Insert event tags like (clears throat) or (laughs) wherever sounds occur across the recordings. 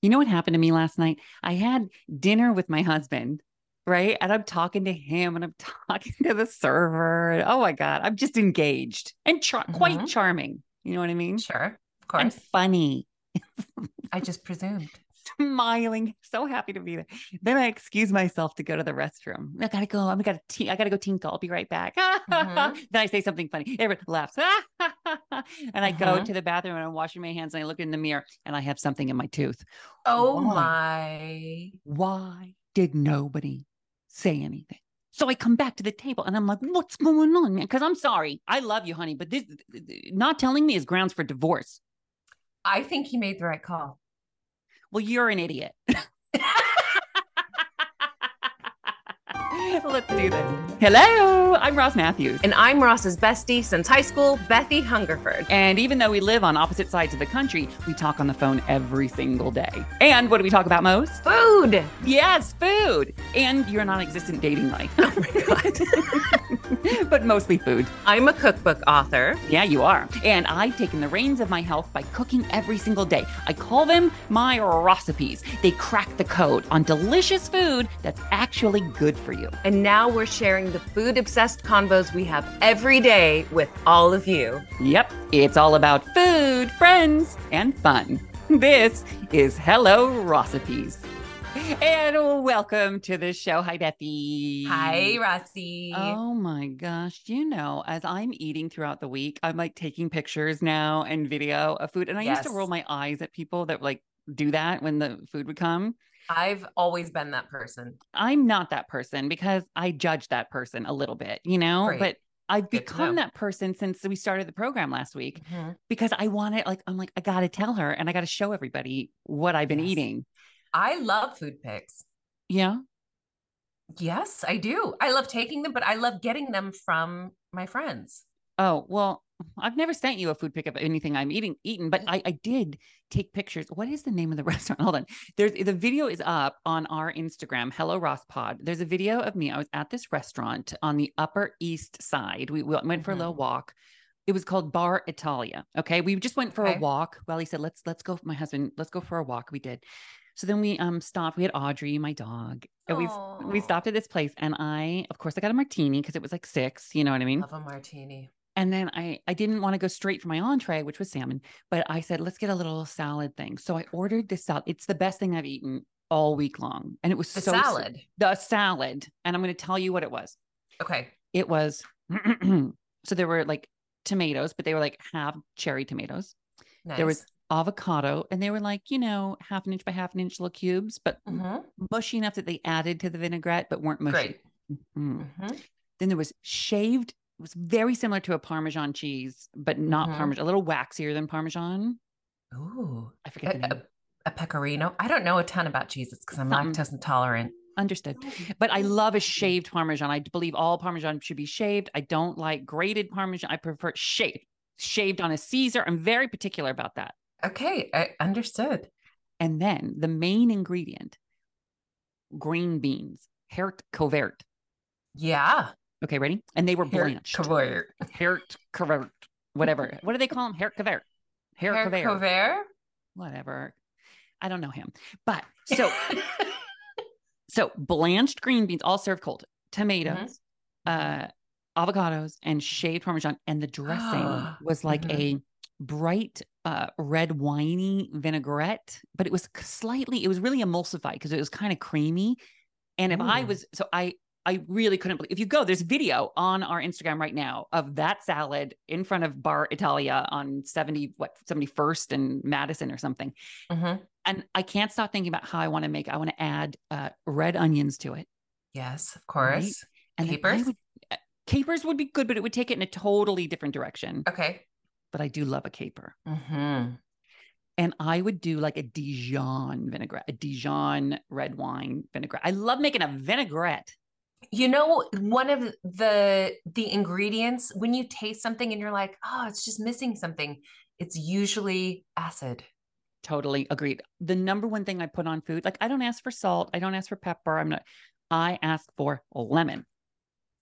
You know what happened to me last night? I had dinner with my husband, right? And I'm talking to him and I'm (laughs) talking to the server. And oh my God, I'm just engaged and char- quite Mhm. charming. You know what I mean? Sure. Of course. And funny, (laughs) I just presumed. Smiling, so happy to be there. Then I excuse myself to go to the restroom. I gotta go. I'm gonna tea. I gotta go tinkle. I'll be right back. Mhm. (laughs) then I say something funny. Everyone laughs. (laughs) and I go Mhm. to the bathroom and I'm washing my hands and I look in the mirror and I have something in my tooth. Oh Why? my. why did nobody say anything? So I come back to the table and I'm like, what's going on, man? Because I'm sorry. I love you, honey, but this not telling me is grounds for divorce. I think he made the right call. Well, you're an idiot. (laughs) Let's do this. Hello, I'm Ross Mathews. And I'm Ross's bestie since high school, Bethie Hungerford. And even though we live on opposite sides of the country, we talk on the phone every single day. And what do we talk about most? Food. Yes, food. And your non existent dating life. Oh my God. (laughs) but mostly food. I'm a cookbook author. Yeah, you are. And I've taken the reins of my health by cooking every single day. I call them my Rossipes. They crack the code on delicious food that's actually good for you. And now we're sharing the food obsessed convos we have every day with all of you. Yep, it's all about food, friends, and fun. This is Hello Rossipes. And welcome to the show. Hi, Bethie. Hi, Rossi. Oh my gosh. You know, as I'm eating throughout the week, I'm like taking pictures now and video of food. And I used to roll my eyes at people that like do that when the food would come. I've always been that person. I'm not that person because I judge that person a little bit, you know, Great. but I've Good become that person since we started the program last week Mhm. because I want it. Like, I'm like, I got to tell her and I got to show everybody what I've been Yes. eating. I love food pics. Yeah. Yes, I do. I love taking them, but I love getting them from my friends. Oh, well, I've never sent you a food pic of anything I'm eating eaten, but I, I did take pictures. What is the name of the (laughs) restaurant? Hold on. There's the video is up on our Instagram, Hello Ross Pod. There's a video of me. I was at this restaurant on the Upper East Side. We, we went for a little Mhm. walk. It was called Bar Italia. Okay. We just went for a walk. Well, he said, let's let's go. My husband, let's go for a walk. We did. So then we um stopped. We had Audrey, my dog, and we we stopped at this place. And I, of course, I got a martini because it was like six. You know what I mean? Love a martini. And then I I didn't want to go straight for my entree, which was salmon, but I said, let's get a little salad thing. So I ordered this salad. It's the best thing I've eaten all week long. And it was The so salad. The salad. And I'm going to tell you what it was. Okay. It was (clears throat) so there were like tomatoes, but they were like half cherry tomatoes. Nice. There was avocado, and they were like, you know, half an inch by half an inch little cubes, but Mhm. mushy enough that they added to the vinaigrette, but weren't mushy. Great. Mhm. Mhm. Then there was shaved. It was very similar to a Parmesan cheese, but not Mhm. Parmesan. A little waxier than Parmesan. Ooh. I forget A, the name. a, a pecorino. I don't know a ton about cheeses because I'm Something. lactose intolerant. Understood. But I love a shaved Parmesan. I believe all Parmesan should be shaved. I don't like grated Parmesan. I prefer shaved, shaved on a Caesar. I'm very particular about that. Okay, I understood. And then the main ingredient, green beans, hert covert. Yeah. Okay, ready? And they were Hair blanched. Hert covert. Whatever. What do they call them? Hert covert. Hert Hair covert. whatever. I don't know him. But so (laughs) so blanched green beans all served cold, tomatoes, uh avocados and shaved parmesan and the dressing (gasps) was like Mhm. a bright uh red winey vinaigrette, but it was slightly it was really emulsified because it was kind of creamy. And if I was so I I really couldn't believe if you go, there's video on our Instagram right now of that salad in front of Bar Italia on 70, what 71st and Madison or something Mhm. and I can't stop thinking about how I want to make. I want to add uh, red onions to it, Yes, of Right? course. and Capers? would- uh, capers would be good, but it would take it in a totally different direction. Okay. But I do love a caper, hmm and I would do like a Dijon vinaigrette, a Dijon red wine vinaigrette. I love making a vinaigrette. You know, one of the the ingredients when you taste something and you're like, oh, it's just missing something. It's usually acid. Totally agreed. The number one thing I put on food, like I don't ask for salt, I don't ask for pepper. I'm not. I ask for lemon.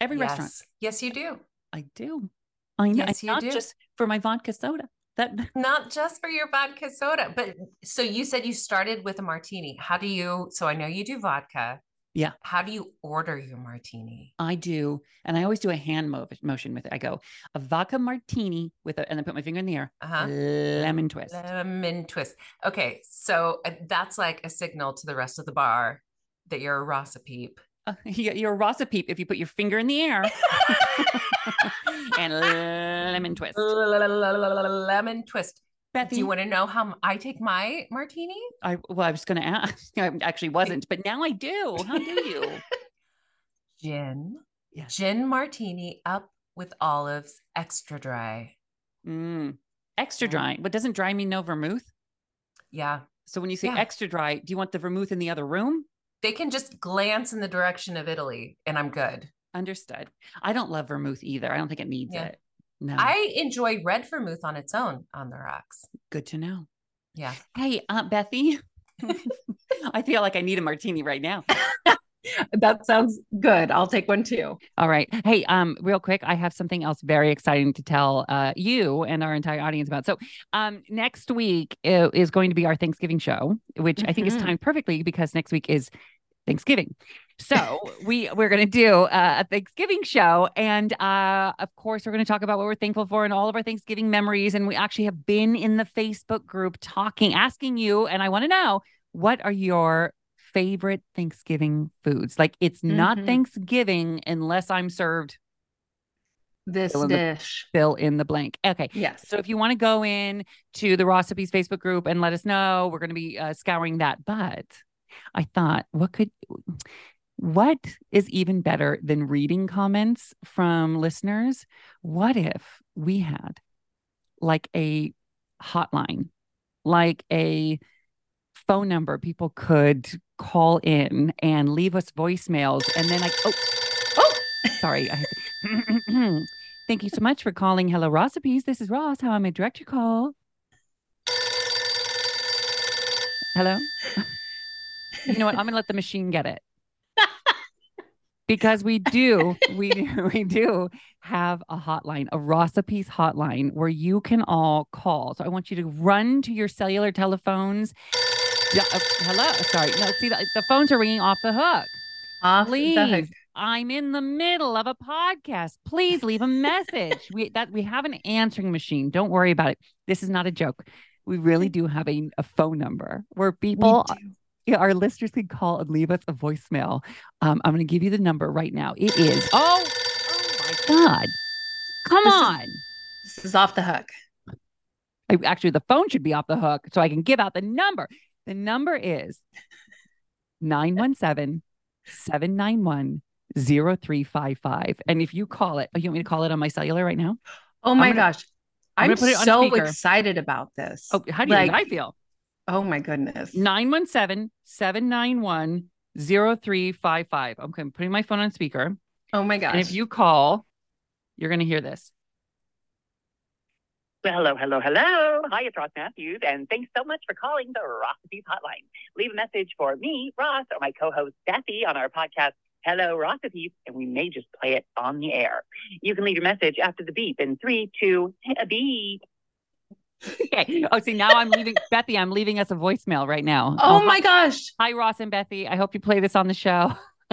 Every restaurant, Yes. Yes, you do. I do. I know. Yes, you not do. just for my vodka soda. That Not just for your vodka soda, but so you said you started with a martini. How do you? So I know you do vodka. Yeah. How do you order your martini? I do, and I always do a hand mo- motion with it. I go a vodka martini with a, and then put my finger in the air, Uh-huh. lemon twist. Lemon twist. Okay, so uh, that's like a signal to the rest of the bar that you're a Rasa peep. Uh, (laughs) you- you're a Rasa peep if you put your finger in the air (laughs) and lemon twist. (laughs) Lemon twist. Bethie, Do you want to know how I take my martini? I well, I was going to ask. (laughs) I actually wasn't, but now I do. How do you? (laughs) Gin. Yeah. Gin martini up with olives, extra dry. Mm. Extra dry, but doesn't dry mean no vermouth? Yeah. So when you say Yeah. extra dry, do you want the vermouth in the other room? They can just glance in the direction of Italy and I'm good. Understood. I don't love vermouth either. I don't think it needs Yeah. it. No. I enjoy red vermouth on its own on the rocks. Good to know. Yeah. Hey, Aunt Bethie. (laughs) I feel like I need a martini right now. (laughs) That sounds good. I'll take one too. All right. Hey, um, real quick, I have something else very exciting to tell uh you and our entire audience about. So, um, next week uh, is going to be our Thanksgiving show, which I think is Mhm. timed perfectly because next week is Thanksgiving. So we we're going to do uh, a Thanksgiving show, and uh, of course we're going to talk about what we're thankful for and all of our Thanksgiving memories. And we actually have been in the Facebook group talking, asking you, and I want to know what are your favorite Thanksgiving foods? Like it's not Mhm. Thanksgiving unless I'm served This Fill in the- dish. fill in the blank. Okay. Yes. So if you want to go in to the Rossipes Facebook group and let us know, we're going to be uh, scouring that. But I thought, what could, what is even better than reading comments from listeners? What if we had like a hotline, like a phone number people could call in and leave us voicemails, and then like, oh, oh, sorry, I (clears throat) Thank you so much for calling Hello Rossipes. This is Ross. How I direct your call. Hello. (laughs) you know what? I'm gonna let the machine get it. Because we do, we do, (laughs) we do have a hotline, a Rossipes hotline where you can all call. So I want you to run to your cellular telephones. Yeah, uh, hello. Sorry. No, see, the, the phones are ringing off the hook. Off the hook. Please, I'm in the middle of a podcast. Please leave a message. we that we have an answering machine. Don't worry about it. This is not a joke. We really do have a, a phone number where We people. Yeah, our listeners can call and leave us a voicemail. Um, I'm going to give you the number right now. It is oh, oh my god, come This is- on. This is off the hook. I, actually, the phone should be off the hook so I can give out the number. The number is 917 791 0355. And if you call it, oh, you want me to call it on my cellular right now? Oh my gonna- gosh. I'm I'm, put it so speaker. excited about this. Oh, how do you think I feel? Oh my goodness. 917 791 0355. Okay, I'm putting my phone on speaker. Oh my gosh. And if you call, you're going to hear this. Well, Hello, hello, hello. Hi, it's Ross Mathews, and thanks so much for calling the Rossipes Hotline. Leave a message for me, Ross, or my co-host Bethie on our podcast, Hello Rossipes, and we may just play it on the air. You can leave your message after the beep in three, two, a beep. Okay. (laughs) Oh, see, now I'm leaving, (laughs) Bethie, I'm leaving us a voicemail right now. oh hi- my gosh. Hi, Ross and Bethie. I hope you play this on the show. (laughs)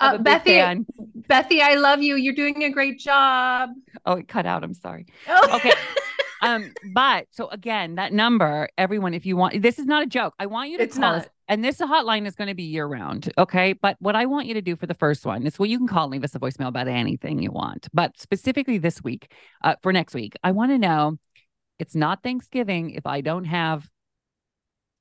Uh, Bethie. Bethie, I love you. You're doing a great job. Oh, it cut out. I'm sorry. Oh. Okay. um, but so again, that number, everyone, if you want, this is not a joke. I want you to It's call us, and this hotline is going to be year round. Okay. But what I want you to do for the first one is well, you can call and leave us a voicemail about anything you want. But specifically this week, uh, for next week, I want to know it's not Thanksgiving if I don't have,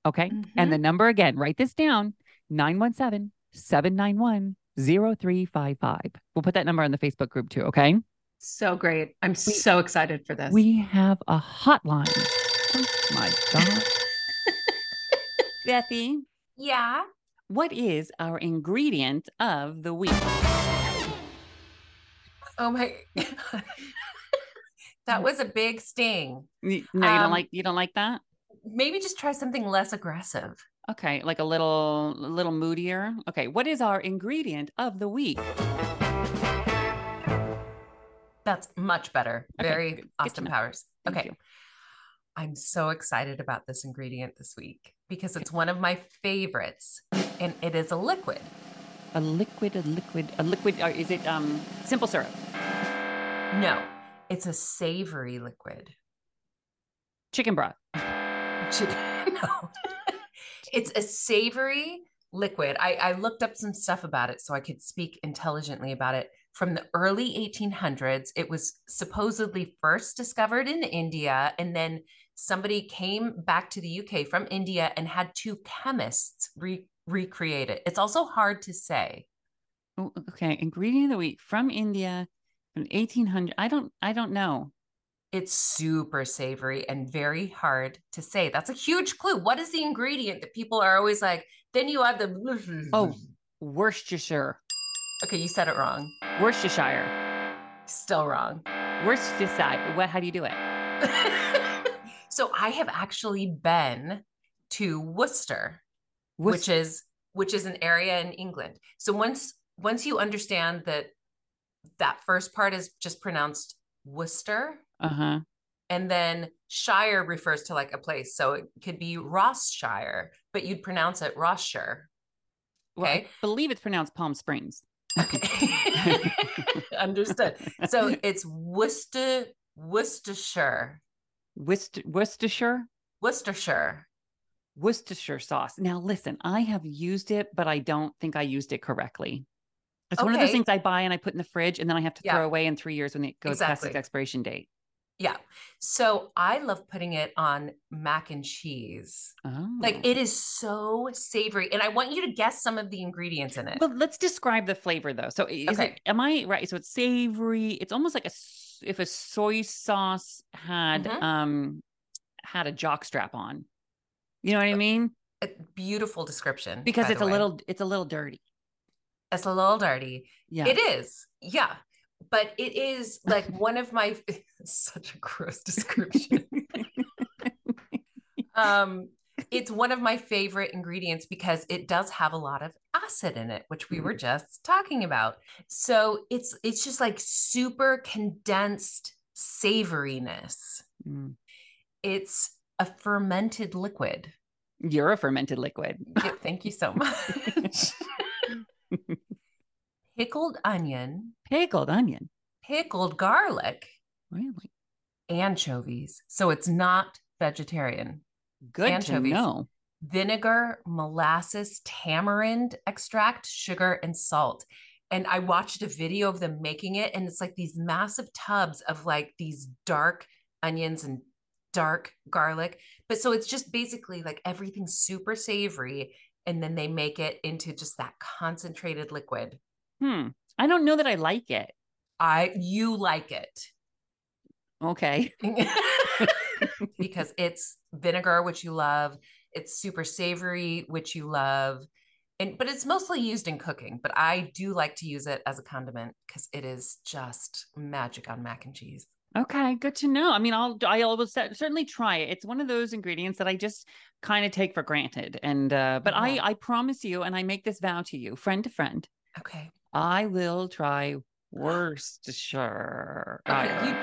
okay. And mm-hmm. the number again, write this down 917 791 0355. We'll put that number on the Facebook group too. Okay. so great. I'm so excited for this. We have a hotline. Oh my God. (laughs) Bethie, yeah. what is our ingredient of the week? Oh my. (laughs) that was a big sting. No, you don't Um, like you don't like that? Maybe just try something less aggressive. Okay, like a little a little moodier. Okay, what is our ingredient of the week? That's much better. Okay, Very good- Austin. Powers. Thank okay. you. I'm so excited about this ingredient this week because it's one of my favorites and it is a liquid. A liquid, a liquid, a liquid. Or is it um simple syrup? No, it's a savory liquid. Chicken broth. (laughs) no, (laughs) it's a savory liquid. I, I looked up some stuff about it so I could speak intelligently about it. From the early 1800s, it was supposedly first discovered in India, and then somebody came back to the UK from India and had two chemists re- recreate it. It's also hard to say. Okay, ingredient of the week from India, from 1800. I don't, I don't know. It's super savory and very hard to say. That's a huge clue. What is the ingredient that people are always like? Then you add the. Oh. Worcestershire, okay. You said it wrong. Worcestershire, Still wrong. Worcestershire. What? How do you do it? (laughs) so I have actually been to Worcester, which is which is an area in England. So once once you understand that that first part is just pronounced Worcester, Uh huh. and then Shire refers to like a place. So it could be Ross Shire, but you'd pronounce it Rossshire. Well, I Okay. believe it's pronounced Palm Springs. Okay. (laughs) Understood. So it's Worcester, Worcestershire, Worcester, Worcestershire, Worcestershire. Worcestershire sauce. Now, listen, I have used it, but I don't think I used it correctly. It's one of those things I buy and I put in the fridge, and then I have to Yeah. throw away in three years when it goes past its expiration date. Yeah. So I love putting it on mac and cheese. Oh, Like it is so savory. And I want you to guess some of the ingredients in it. Well, let's describe the flavor though. So, is Okay. it? Am I right? So it's savory. It's almost like a, if a soy sauce had Mhm. um had a jock strap on. You know what I mean? A beautiful description. Because it's a way. little it's a little dirty. It's a little dirty. Yeah. It is. Yeah. But it is like one of my (laughs) such a gross description. (laughs) um it's one of my favorite ingredients because it does have a lot of acid in it which we were just talking about so it's it's just like super condensed savoriness Mm. it's a fermented liquid You're a fermented liquid. Yeah, thank you so (laughs) much pickled onion Pickled onion. pickled garlic Really? anchovies so it's not vegetarian Good Anchovies. to know. vinegar, molasses, tamarind extract, sugar, and salt. And I watched a video of them making it, and it's like these massive tubs of like these dark onions and dark garlic. But so it's just basically like everything super savory. And then they make it into just that concentrated liquid. Hmm. I don't know that I like it. I you like it. Okay. (laughs) because it's vinegar, which you love. It's super savory, which you love. And but it's mostly used in cooking. But I do like to use it as a condiment because it is just magic on mac and cheese. Okay, good to know. I mean, I'll I will cer- certainly try it. It's one of those ingredients that I just kind of take for granted. And uh but I Mhm. I promise you and I make this vow to you, friend to friend, Okay. I will try Worcestershire. Okay. You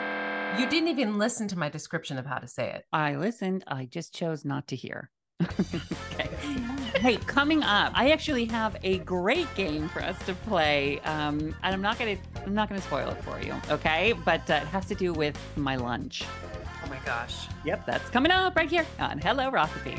you didn't even listen to my description of how to say it. I listened, I just chose not to hear. (laughs) okay. Hey, coming up, I actually have a great game for us to play. Um, and I'm not gonna I'm not gonna spoil it for you, okay? But uh, it has to do with my lunch. Oh my gosh. Yep, that's coming up right here on Hello Recipe.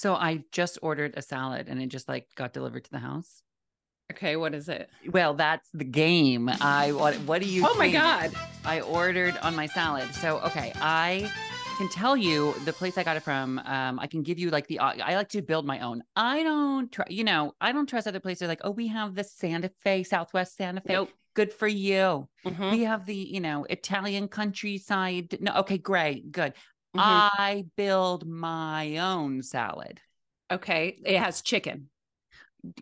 So I just ordered a salad and it just like got delivered to the house. Okay, what is it? Well, that's the game. I what what do you Oh my god. I ordered on my salad. So okay, I can tell you the place I got it from. Um, I can give you like the I like to build my own. I don't try, you know, I don't trust other places like, oh, we have the Santa Fe, Southwest Santa Fe. Nope. Good for you. Mhm. We have the, you know, Italian countryside. No, okay, great, good. Mhm. I build my own salad. Okay, it has chicken.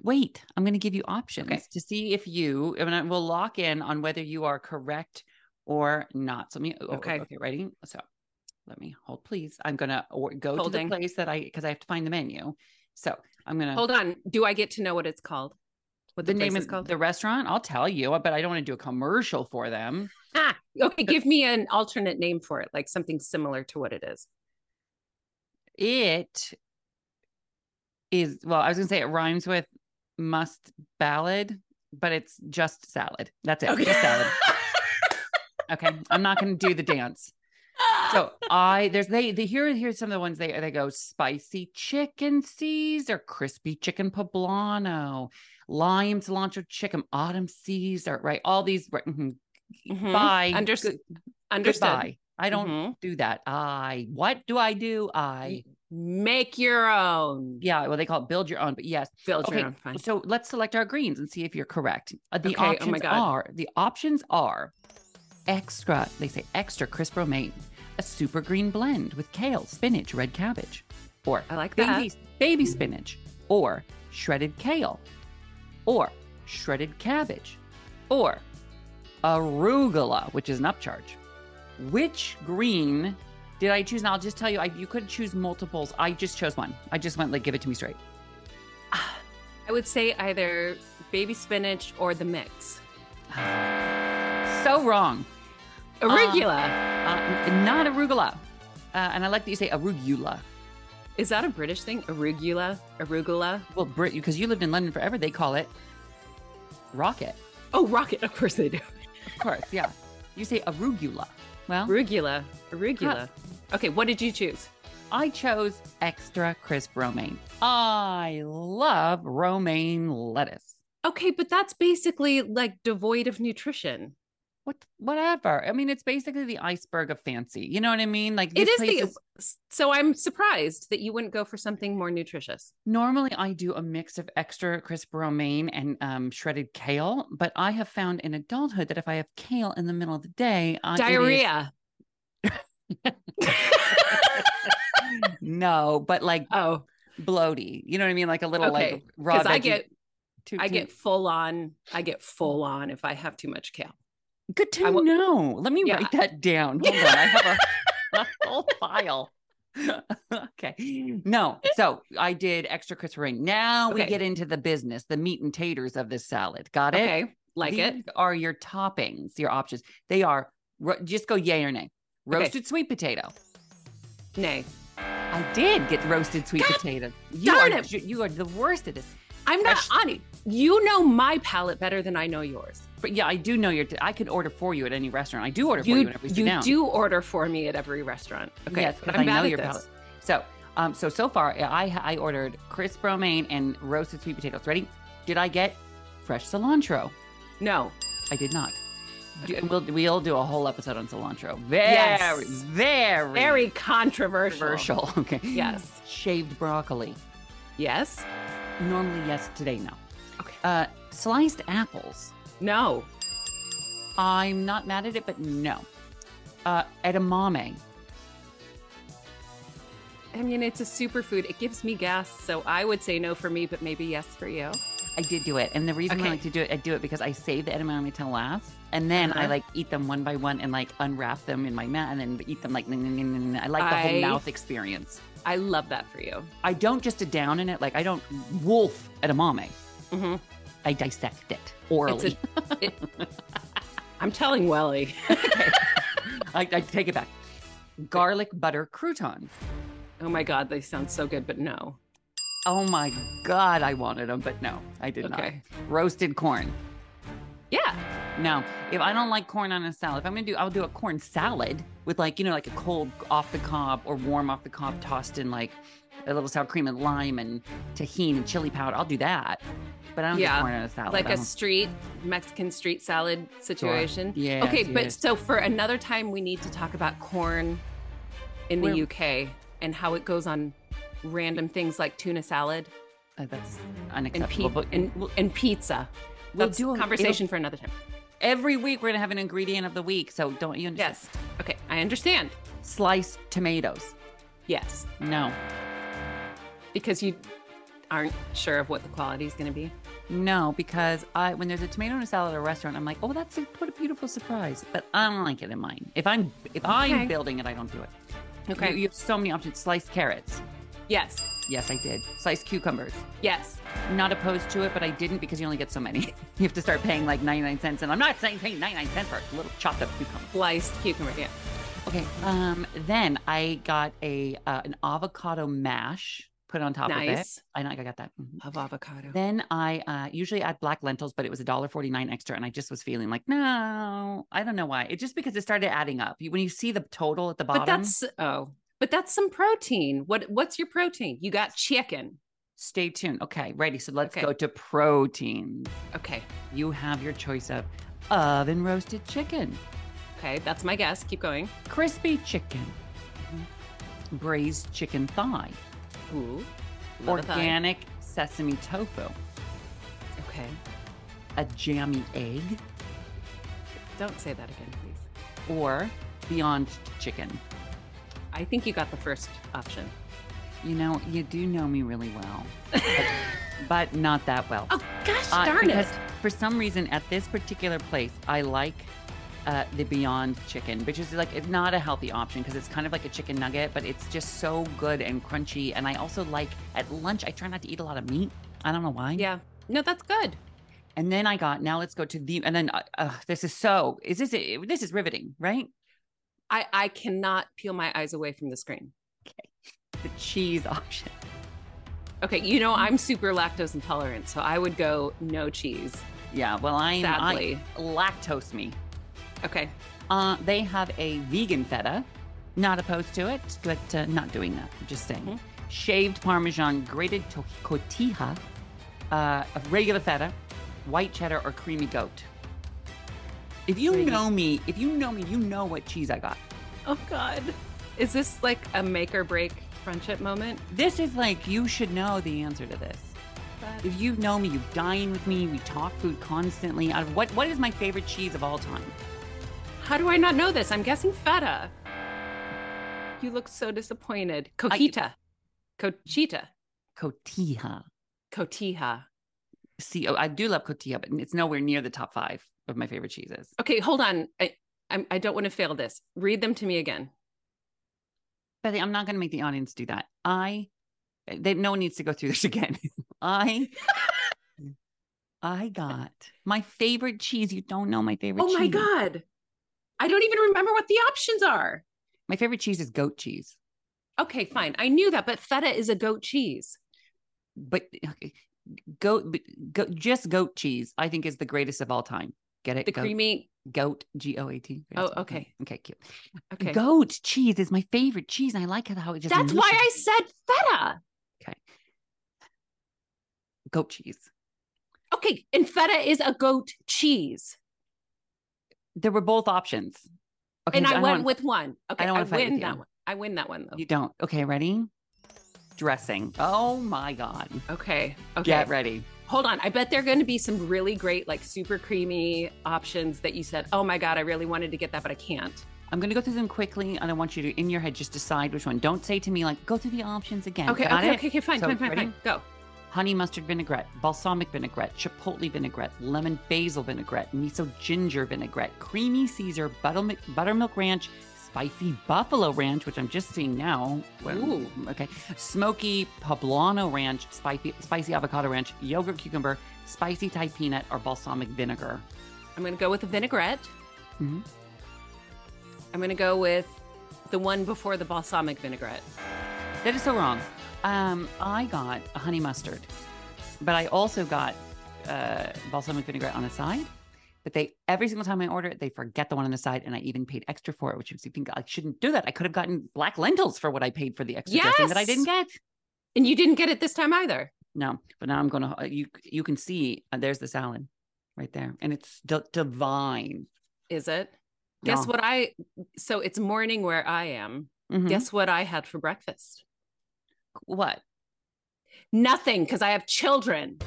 Wait, I'm going to give you options Okay. to see if you, and I will lock in on whether you are correct or not. So let me, oh, Okay. okay, ready? So let me hold, please. I'm going to go Holding. to the place that I, because I have to find the menu. So I'm going to Hold on. Do I get to know what it's called? What the, the, name is called? the restaurant. I'll tell you, but I don't want to do a commercial for them. Ah, okay. Give me an alternate name for it, like something similar to what it is. It is, well, I was going to say it rhymes with must ballad, but it's just salad. That's it. Just salad. Okay. I'm not going to do the dance. So I there's they the here here's some of the ones they they go spicy chicken Caesar, crispy chicken poblano, lime cilantro chicken, autumn Caesar, right? All these right, mhm. Mhm. bye. Good- Understood. Goodbye. I don't Mhm. do that. I what do I do? I Make your own. yeah, well they call it build your own, but yes. Build Okay, your own. Fine. So let's select our greens and see if you're correct. Uh, the Okay, oh my options God. are the options are extra. They say extra crisp romaine, a super green blend with kale, spinach, red cabbage, or I like baby that. baby spinach, or shredded kale, or shredded cabbage, or arugula, which is an upcharge. Which green did I choose? And I'll just tell you, I, you could choose multiples. I just chose one. I just went like, give it to me straight. (sighs) I would say either baby spinach or the mix. So wrong. Arugula. Uh, not arugula. Uh, and I like that you say arugula. Is that a British thing? Arugula? Arugula? Well, Brit, because you lived in London forever, they call it rocket. Oh, rocket. Of course they do. Of course, yeah. You say arugula. Well, Arugula. Arugula. Okay, what did you choose? I chose extra crisp romaine. I love romaine lettuce. Okay, but that's basically like devoid of nutrition. What, whatever. I mean, it's basically the iceberg of fancy. You know what I mean? Like it is this is place the so I'm surprised that you wouldn't go for something more nutritious. Normally, I do a mix of extra crisp romaine and um, shredded kale, but I have found in adulthood that if I have kale in the middle of the day, uh, it is- Diarrhea. (laughs) no, but like Oh, bloaty. You know what I mean? Like a little okay. like raw. Because I get too- I get full on. I get full on if I have too much kale. Good to will- know. Let me Yeah. write that down. Hold on, I have a, (laughs) a whole file. (laughs) okay. No. So I did extra crisp romaine. Now we get into the business, the meat and taters of this salad. Got it? Okay, like it. Are your toppings, your options. They are ro- just go yay or nay. Roasted sweet potato. Nay, I did get roasted sweet potato. You darn are it. you are the worst at this. I'm not Fresh- Ani. You know my palate better than I know yours. But yeah, I do know your. I could order for you at any restaurant. I do order for You you whenever we sit you down. do order for me at every restaurant. Okay, yes, but I'm I bad know at your this. palate. So, um, so so far I I ordered crisp romaine and roasted sweet potatoes. Ready? Did I get fresh cilantro? No, I did not. Do- We'll we'll do a whole episode on cilantro. Very Yes. very very controversial. controversial. (laughs) Okay. Yes. Shaved broccoli. Yes. Normally yes, today no. Okay. Uh, sliced apples. No. I'm not mad at it, but no. Uh, edamame. I mean, it's a superfood. It gives me gas, so I would say no for me, but maybe yes for you. I did do it. And the reason I Okay. like to do it, I do it because I save the edamame till last. And then I Uh-huh. like eat them one by one and like unwrap them in my mouth and then eat them like. I like the whole mouth experience. I love that for you. I don't just a down in it. Like I don't wolf edamame. hmm I dissect it orally. It, (laughs) I'm telling Welly. (laughs) I, I take it back. Garlic butter croutons. Oh my God, they sound so good, but no. Oh my God, I wanted them, but no, I did Okay. not. Roasted corn. Yeah. No, if I don't like corn on a salad, if I'm gonna do, I'll do a corn salad with like you know like a cold off the cob or warm off the cob tossed in like a little sour cream and lime and tahini and chili powder. I'll do that, but I don't Yeah, corn on a salad. like a street Mexican street salad situation. Yeah. Okay, but yes. so for another time, we need to talk about corn in the Where- UK and how it goes on random things like tuna salad Uh, that's and, unacceptable. pe- and, and pizza. we'll That's do a a- conversation for another time. every week we're gonna have an ingredient of the week. So don't you understand? Yes. Okay, I understand. Sliced tomatoes. Yes, No, because you aren't sure of what the quality is going to be. no, because I when there's a tomato in a salad at a restaurant, I'm like, oh, that's a, what a beautiful surprise. But I don't like it in mine. If I'm if Okay. I'm building it, I don't do it. Okay. You, you have so many options. Sliced carrots. Yes. Yes, I did. Sliced cucumbers. Yes. Not opposed to it, but I didn't because you only get so many. (laughs) you have to start paying like 99 cents. And I'm not saying paying 99 cents for a little chopped up cucumber. Sliced cucumber. Yeah. Okay. Um. Then I got a uh, an avocado mash put on top of it. Nice. I know I got that. Mhm. Of avocado. Then I uh, usually add black lentils, but it was a dollar forty nine extra, and I just was feeling like, no, I don't know why. It just because it started adding up. You, when you see the total at the bottom, But that's oh, but that's some protein. What what's your protein? You got chicken. stay tuned. Okay, ready. So let's Okay. go to protein. Okay. You have your choice of oven roasted chicken, Okay, that's my guess. Keep going. crispy chicken, braised chicken thigh, Organic sesame tofu, Okay. a jammy egg, Don't say that again, please. or Beyond Chicken. I think you got the first option. You know, you do know me really well, but, (laughs) but not that well. Oh gosh Uh, darn because it. for some reason, at this particular place, I like uh, the Beyond Chicken, which is like it's not a healthy option because it's kind of like a chicken nugget, but it's just so good and crunchy. And I also like at lunch, I try not to eat a lot of meat. I don't know why. Yeah. No, that's good. And then I got now let's go to the and then uh, uh, this is so is this this is riveting, right? I I cannot peel my eyes away from the screen. Okay. (laughs) The cheese option. Okay, you know I'm super lactose intolerant, so I would go no cheese. Yeah, well I'm Sadly. I, lactose me. Okay. Uh, they have a vegan feta. Not opposed to it, but uh, not doing that. Just saying. Mhm. Shaved Parmesan, grated to- cotija, uh, a regular feta, white cheddar, or creamy goat. If you Creamy- know me, if you know me, you know what cheese I got. Oh God. Is this like a make or break friendship moment? This is like you should know the answer to this. If you know me, you dine with me, we talk food constantly. Out of what what is my favorite cheese of all time? How do I not know this? I'm guessing feta. You look so disappointed. Coquita. Cochita. Cotija. Cotija. See, oh, I do love cotija, but it's nowhere near the top five of my favorite cheeses. Okay, hold on. I I'm, I don't want to fail this. Read them to me again. Betty, I'm not going to make the audience do that. I, they, no one needs to go through this (laughs) again. I, (laughs) I got my favorite cheese. You don't know my favorite. Oh my. God. I don't even remember what the options are. My favorite cheese is goat cheese, Okay, fine. I knew that, but feta is a goat cheese. but okay, goat, just goat cheese. I think is the greatest of all time. Get it? The goat, creamy. goat, G O A T. Oh, okay. Okay, cute. Okay. Goat cheese is my favorite cheese. And I like how it just. That's why I said feta. Okay. Goat cheese. Okay, and feta is a goat cheese. There were both options. Okay, and so I, went wanna- with one. Okay, I, don't wanna fight with win that one. I win that one though. You don't. Okay, ready? Dressing. Oh my God. Okay. Okay. Get ready. Hold on. I bet there are going to be some really great, like super creamy options that you said, oh my God, I really wanted to get that, but I can't. I'm going to go through them quickly and I want you to, in your head, just decide which one. Don't say to me, like, go through the options again. Okay. Got Okay, it? okay. Okay. Fine. So, fine. Fine. ready? Fine. Go. Honey mustard vinaigrette, balsamic vinaigrette, chipotle vinaigrette, lemon basil vinaigrette, miso ginger vinaigrette, creamy Caesar, buttermilk, buttermilk ranch, spicy buffalo ranch, which I'm just seeing now. Ooh. Okay. Smoky poblano ranch, spicy, spicy avocado ranch, yogurt cucumber, spicy Thai peanut, or balsamic vinegar. I'm going to go with a vinaigrette. Mhm. I'm going to go with the one before the balsamic vinaigrette. That is so wrong. Um, I got a honey mustard, but I also got uh, balsamic vinaigrette on the side. But they every single time I order it, they forget the one on the side, and I even paid extra for it, which makes me think I shouldn't do that. I could have gotten black lentils for what I paid for the extra dressing that I didn't get. And you didn't get it this time either. No, but now I'm gonna. uh, You you can see uh, there's the salad right there, and it's d- divine. Is it? Guess No. what I so it's morning where I am. Mhm. Guess what I had for breakfast? What? Nothing because I have children.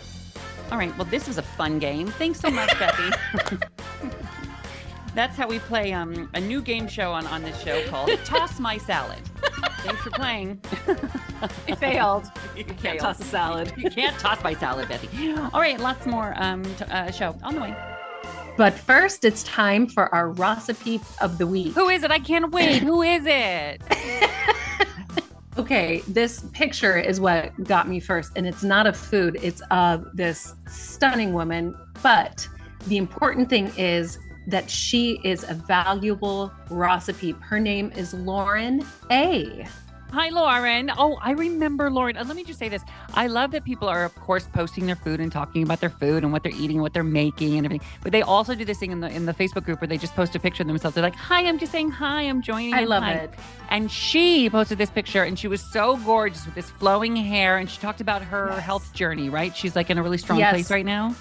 All right. Well, this was a fun game. Thanks so much, Bethie. (laughs) That's how we play um, a new game show on, on this show called (laughs) Toss My Salad. Thanks for playing. I failed. You Can't toss a salad. You can't toss my salad, Bethie. All right, lots more um, t- uh, show on the way. But first, it's time for our recipe of the week. Who is it? I can't wait. Who is it? (laughs) Okay, this picture is what got me first, and it's not a food, it's of this stunning woman. But the important thing is that she is a valuable recipe. Her name is Lauren A. Hi, Lauren. Oh, I remember Lauren. Uh, let me just say this. I love that people are, of course, posting their food and talking about their food and what they're eating, what they're making, and everything. But they also do this thing in the in the Facebook group where they just post a picture of themselves. They're like, "Hi, I'm just saying hi. I'm joining." I love Hi." it. And she posted this picture, and she was so gorgeous with this flowing hair, and she talked about her Yes. health journey. Right? She's like in a really strong Yes. place right now.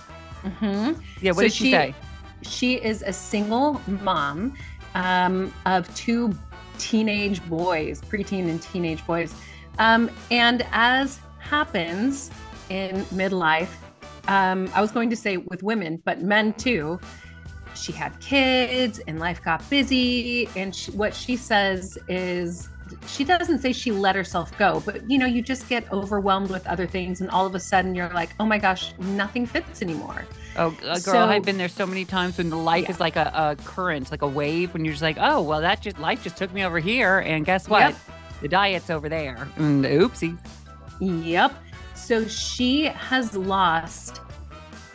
hmm Yeah. What So did she, she- say? She is a single mom um, of two teenage boys, preteen and teenage boys. Um, and as happens in midlife, um, I was going to say with women, but men too, she had kids and life got busy. And she, what she says is, she doesn't say she let herself go, but you know, you just get overwhelmed with other things, and all of a sudden you're like, oh my gosh, nothing fits anymore. Oh, uh, girl, So- I've been there so many times when the life Yeah. is like a, a current, like a wave, when you're just like, oh, well, that just life just took me over here, and guess what? Yep. The diet's over there. And oopsie. Yep. So she has lost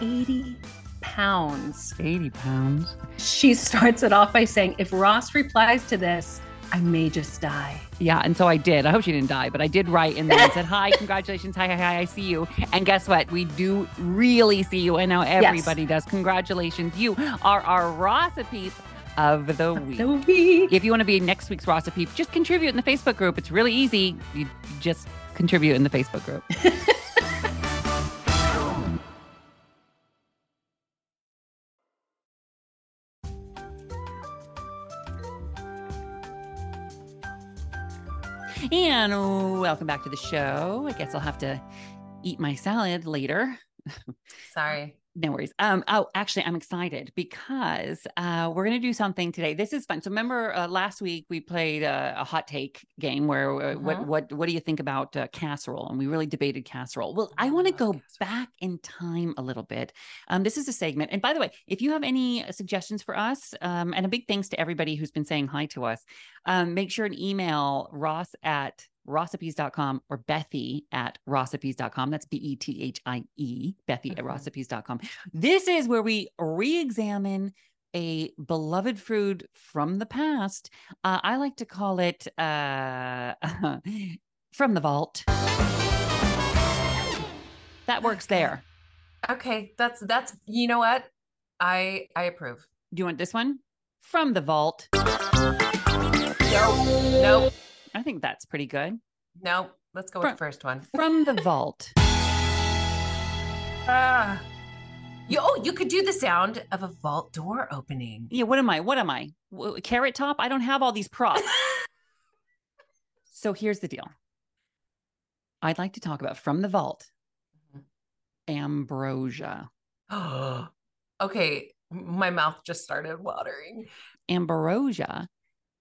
80 pounds. 80 pounds. She (laughs) starts it off by saying, if Ross replies to this, I may just die. Yeah, and so I did. I hope she didn't die, but I did write in there and said, "Hi, congratulations, hi, hi, hi, I see you." And guess what? We do really see you, and now everybody does. Congratulations, you are our recipe of the week. The week. If you want to be next week's recipe, just contribute in the Facebook group. It's really easy. You just contribute in the Facebook group. (laughs) And welcome back to the show. I guess I'll have to eat my salad later. Sorry. No worries. Um, oh, actually, I'm excited because uh, we're going to do something today. This is fun. So, remember uh, last week we played a, a hot take game where uh, what Mhm. what what do you think about uh, casserole? And we really debated casserole. Well, I want to go casserole. back in time a little bit. Um, this is a segment. And by the way, if you have any uh, suggestions for us, um, and a big thanks to everybody who's been saying hi to us, um, make sure and email Ross at rossipes.com or Bethie at rossipes.com. That's B E T H I E, Bethie at Mhm. rossipes.com. This is where we re examine a beloved food from the past. Uh, I like to call it uh, (laughs) from the vault. That works there. Okay, that's that's you know what? I I approve. Do you want this one? From the vault. Nope. Nope. I think that's pretty good. No, Let's go with the first one. From the vault. (laughs) Ah. You, oh, you could do the sound of a vault door opening. Yeah, what am I? What am I? W- Carrot top? I don't have all these props. (laughs) so here's the deal. I'd like to talk about from the vault ambrosia. (gasps) okay, my mouth just started watering. Ambrosia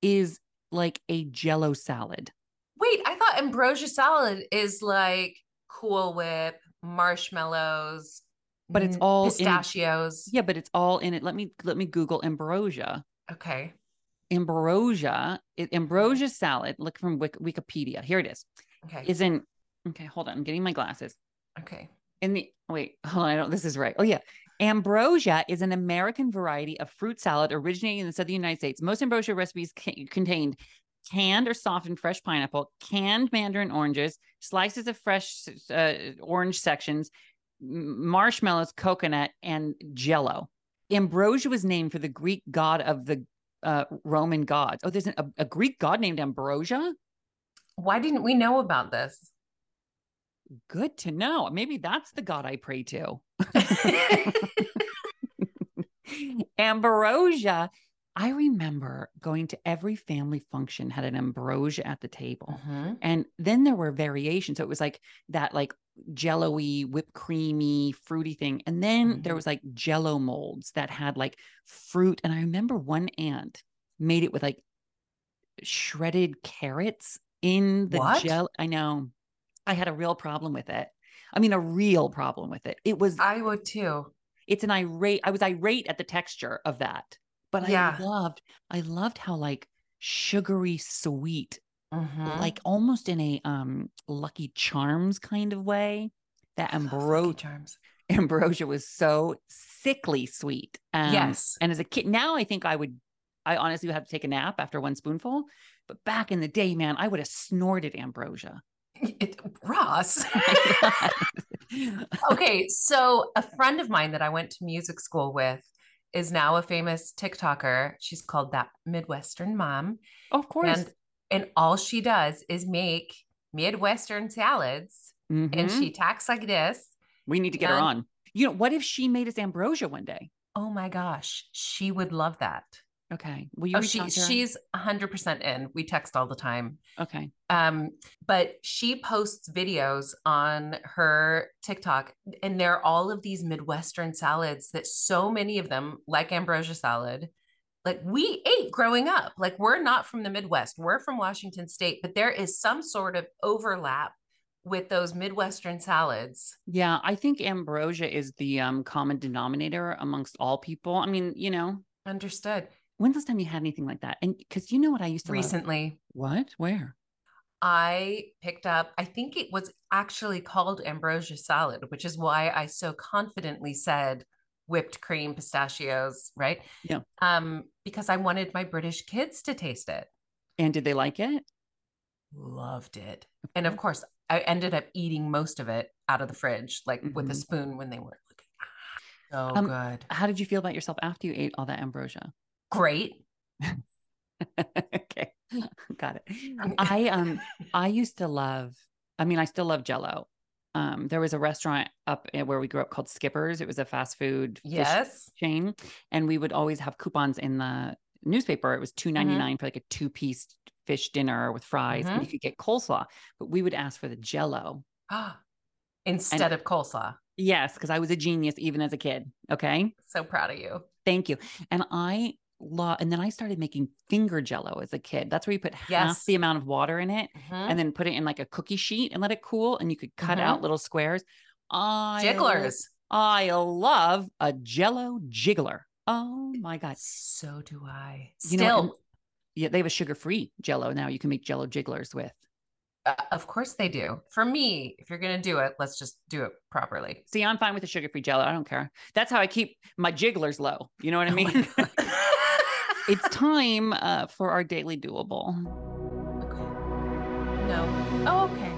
is like a jello salad. Wait, I thought ambrosia salad is like Cool Whip, marshmallows, But it's all in- pistachios. Yeah, but it's all in it. Let me let me Google ambrosia. Okay. Ambrosia, it, ambrosia salad. Look from Wik- Wikipedia. Here it is. Okay. Isn't okay? Hold on, I'm getting my glasses. okay. In the wait, hold on, I don't. This is right. Oh yeah, ambrosia is an American variety of fruit salad originating in the southern United States. Most ambrosia recipes ca- contained canned or softened fresh pineapple, canned mandarin oranges, slices of fresh uh, orange sections, marshmallows, coconut, and Jello. Ambrosia was named for the Greek god of the uh, Roman gods. Oh, there's an, a, a Greek god named Ambrosia. Why didn't we know about this? Good to know. Maybe that's the god I pray to. (laughs) ambrosia. I remember going to every family function had an ambrosia at the table. Mhm. And then there were variations. So it was like that like jello-y, whipped creamy, fruity thing. And then there Mhm. was like jello molds that had like fruit. And I remember one aunt made it with like shredded carrots in the What? gel. I know. I had a real problem with it. I mean, a real problem with it. It was I would too. it's an irate i was irate at the texture of that but Yeah. i loved i loved how like sugary sweet Mhm. like almost in a um lucky charms kind of way that ambrosia Charms. (laughs) ambrosia was so sickly sweet um, Yes. and as a kid now i think i would i honestly would have to take a nap after one spoonful but back in the day man i would have snorted ambrosia (laughs) It, Ross. (laughs) (laughs) okay, so a friend of mine that I went to music school with is now a famous TikToker. She's called that Midwestern mom. of course And and all she does is make Midwestern salads and Mhm. she talks like this. we need to get her on you know what if she made us ambrosia one day Oh my gosh, she would love that. Okay. Will you Oh, she she's 100% in. We text all the time. okay. Um, but she posts videos on her TikTok, and there are all of these Midwestern salads that so many of them, like ambrosia salad, like we ate growing up. Like we're not from the Midwest, we're from Washington State, but there is some sort of overlap with those Midwestern salads. Yeah, I think ambrosia is the um common denominator amongst all people. I mean, you know, Understood. When's the last time you had anything like that? And because you know what I used to love? Recently, What? Where? I picked up, I think it was actually called ambrosia salad, which is why I so confidently said whipped cream pistachios, right? Yeah. Um, because I wanted my British kids to taste it. And did they like it? Loved it. And of course, I ended up eating most of it out of the fridge, like with a Mhm. spoon when they were looking. So Um, good. How did you feel about yourself after you ate all that ambrosia? Great. (laughs) okay. Got it. (laughs) I um I used to love, I mean, I still love Jello. Um, there was a restaurant up eh, where we grew up called Skippers. It was a fast food Yes. chain, and we would always have coupons in the newspaper. It was two ninety nine for like a two piece fish dinner with fries, and Mhm. you could get coleslaw. But we would ask for the Jello. (gasps) Instead of coleslaw. Yes, because I was a genius even as a kid. Okay, So proud of you. thank you. And I love, and then I started making finger Jello as a kid. That's where you put half Yes. the amount of water in it, Mhm. and then put it in like a cookie sheet and let it cool, and you could cut Mhm. out little squares. I Jigglers. I love a Jello jiggler. Oh my god! So do I. You know, Still, Yeah, they have a sugar-free Jello now. You can make Jello jigglers with. Uh, of course they do. For me, if you're going to do it, let's just do it properly. See, I'm fine with the sugar-free Jello. I don't care. That's how I keep my jigglers low. You know what I Oh mean? God. (laughs) it's time uh, for our daily doable. okay. No. Oh, okay.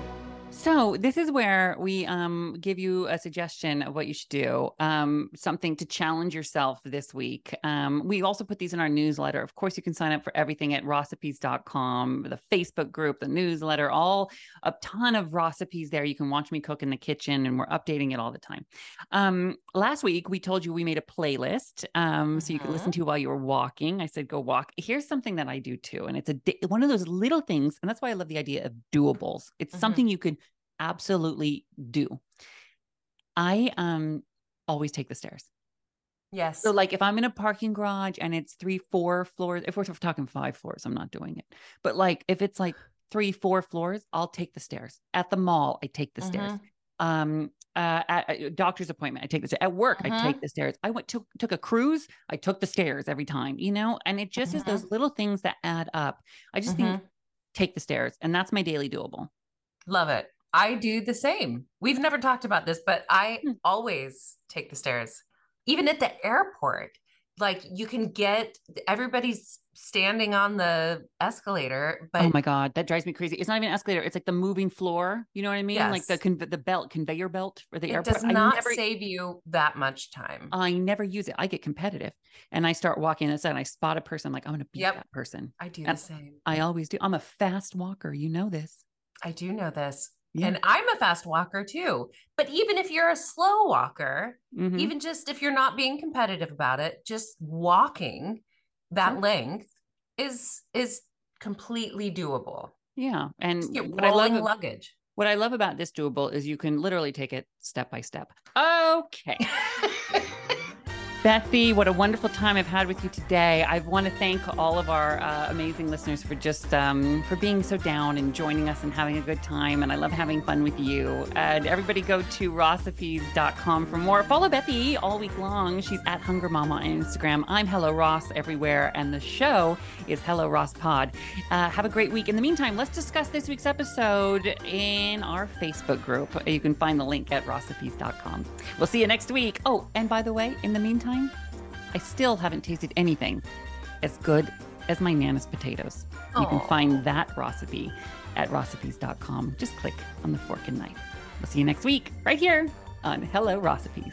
So this is where we um, give you a suggestion of what you should do, um, something to challenge yourself this week. Um, we also put these in our newsletter. Of course, you can sign up for everything at rossipes.com, the Facebook group, the newsletter, all a ton of recipes there. You can watch me cook in the kitchen, and we're updating it all the time. Um, last week, we told you we made a playlist um, so you could listen Mhm. to while you were walking. I said, go walk. Here's something that I do too. And it's a one of those little things. And that's why I love the idea of doables. It's Mhm. something you could absolutely do. I um always take the stairs. Yes. So like if I'm in a parking garage and it's three, four floors, if we're talking five floors, I'm not doing it. But like if it's like three, four floors, I'll take the stairs. At the mall, I take the stairs. Mhm. Um, uh, at a doctor's appointment, I take the stairs. At work, I Mhm. take the stairs. I went took took a cruise, I took the stairs every time, you know. And it just is Mhm. those little things that add up. I just think take the stairs, and that's my daily doable. Love it. I do the same. We've never talked about this, but I Hmm. always take the stairs. Even at the airport, like you can get everybody's standing on the escalator, but oh my god, that drives me crazy. It's not even escalator; it's like the moving floor. You know what I mean? Yes. Like the conve- the belt conveyor belt for the airport. it airport. does not never, save you that much time. I never use it. I get competitive, and I start walking and I spot a person. I'm like I'm gonna beat Yep. that person. I do and the same. I always do. I'm a fast walker. You know this. I do know this. Yeah. And I'm a fast walker too. But even if you're a slow walker, Mhm. even just if you're not being competitive about it, just walking that Sure. length is is completely doable. Yeah, and what I love luggage. what I love about this doable is you can literally take it step by step. Okay. (laughs) Bethie, what a wonderful time I've had with you today. I want to thank all of our uh, amazing listeners for just um, for being so down and joining us and having a good time. And I love having fun with you. And everybody go to rossipes.com for more. Follow Bethie all week long. She's at Hunger Mama on Instagram. I'm Hello Ross everywhere. And the show is Hello Ross Pod. Uh, have a great week. In the meantime, let's discuss this week's episode in our Facebook group. You can find the link at rossipes.com. We'll see you next week. Oh, and by the way, in the meantime, I still haven't tasted anything as good as my Nana's potatoes. You can find that recipe at rossipes.com. Just click on the fork and knife. We'll see you next week, right here on Hello Rossipes.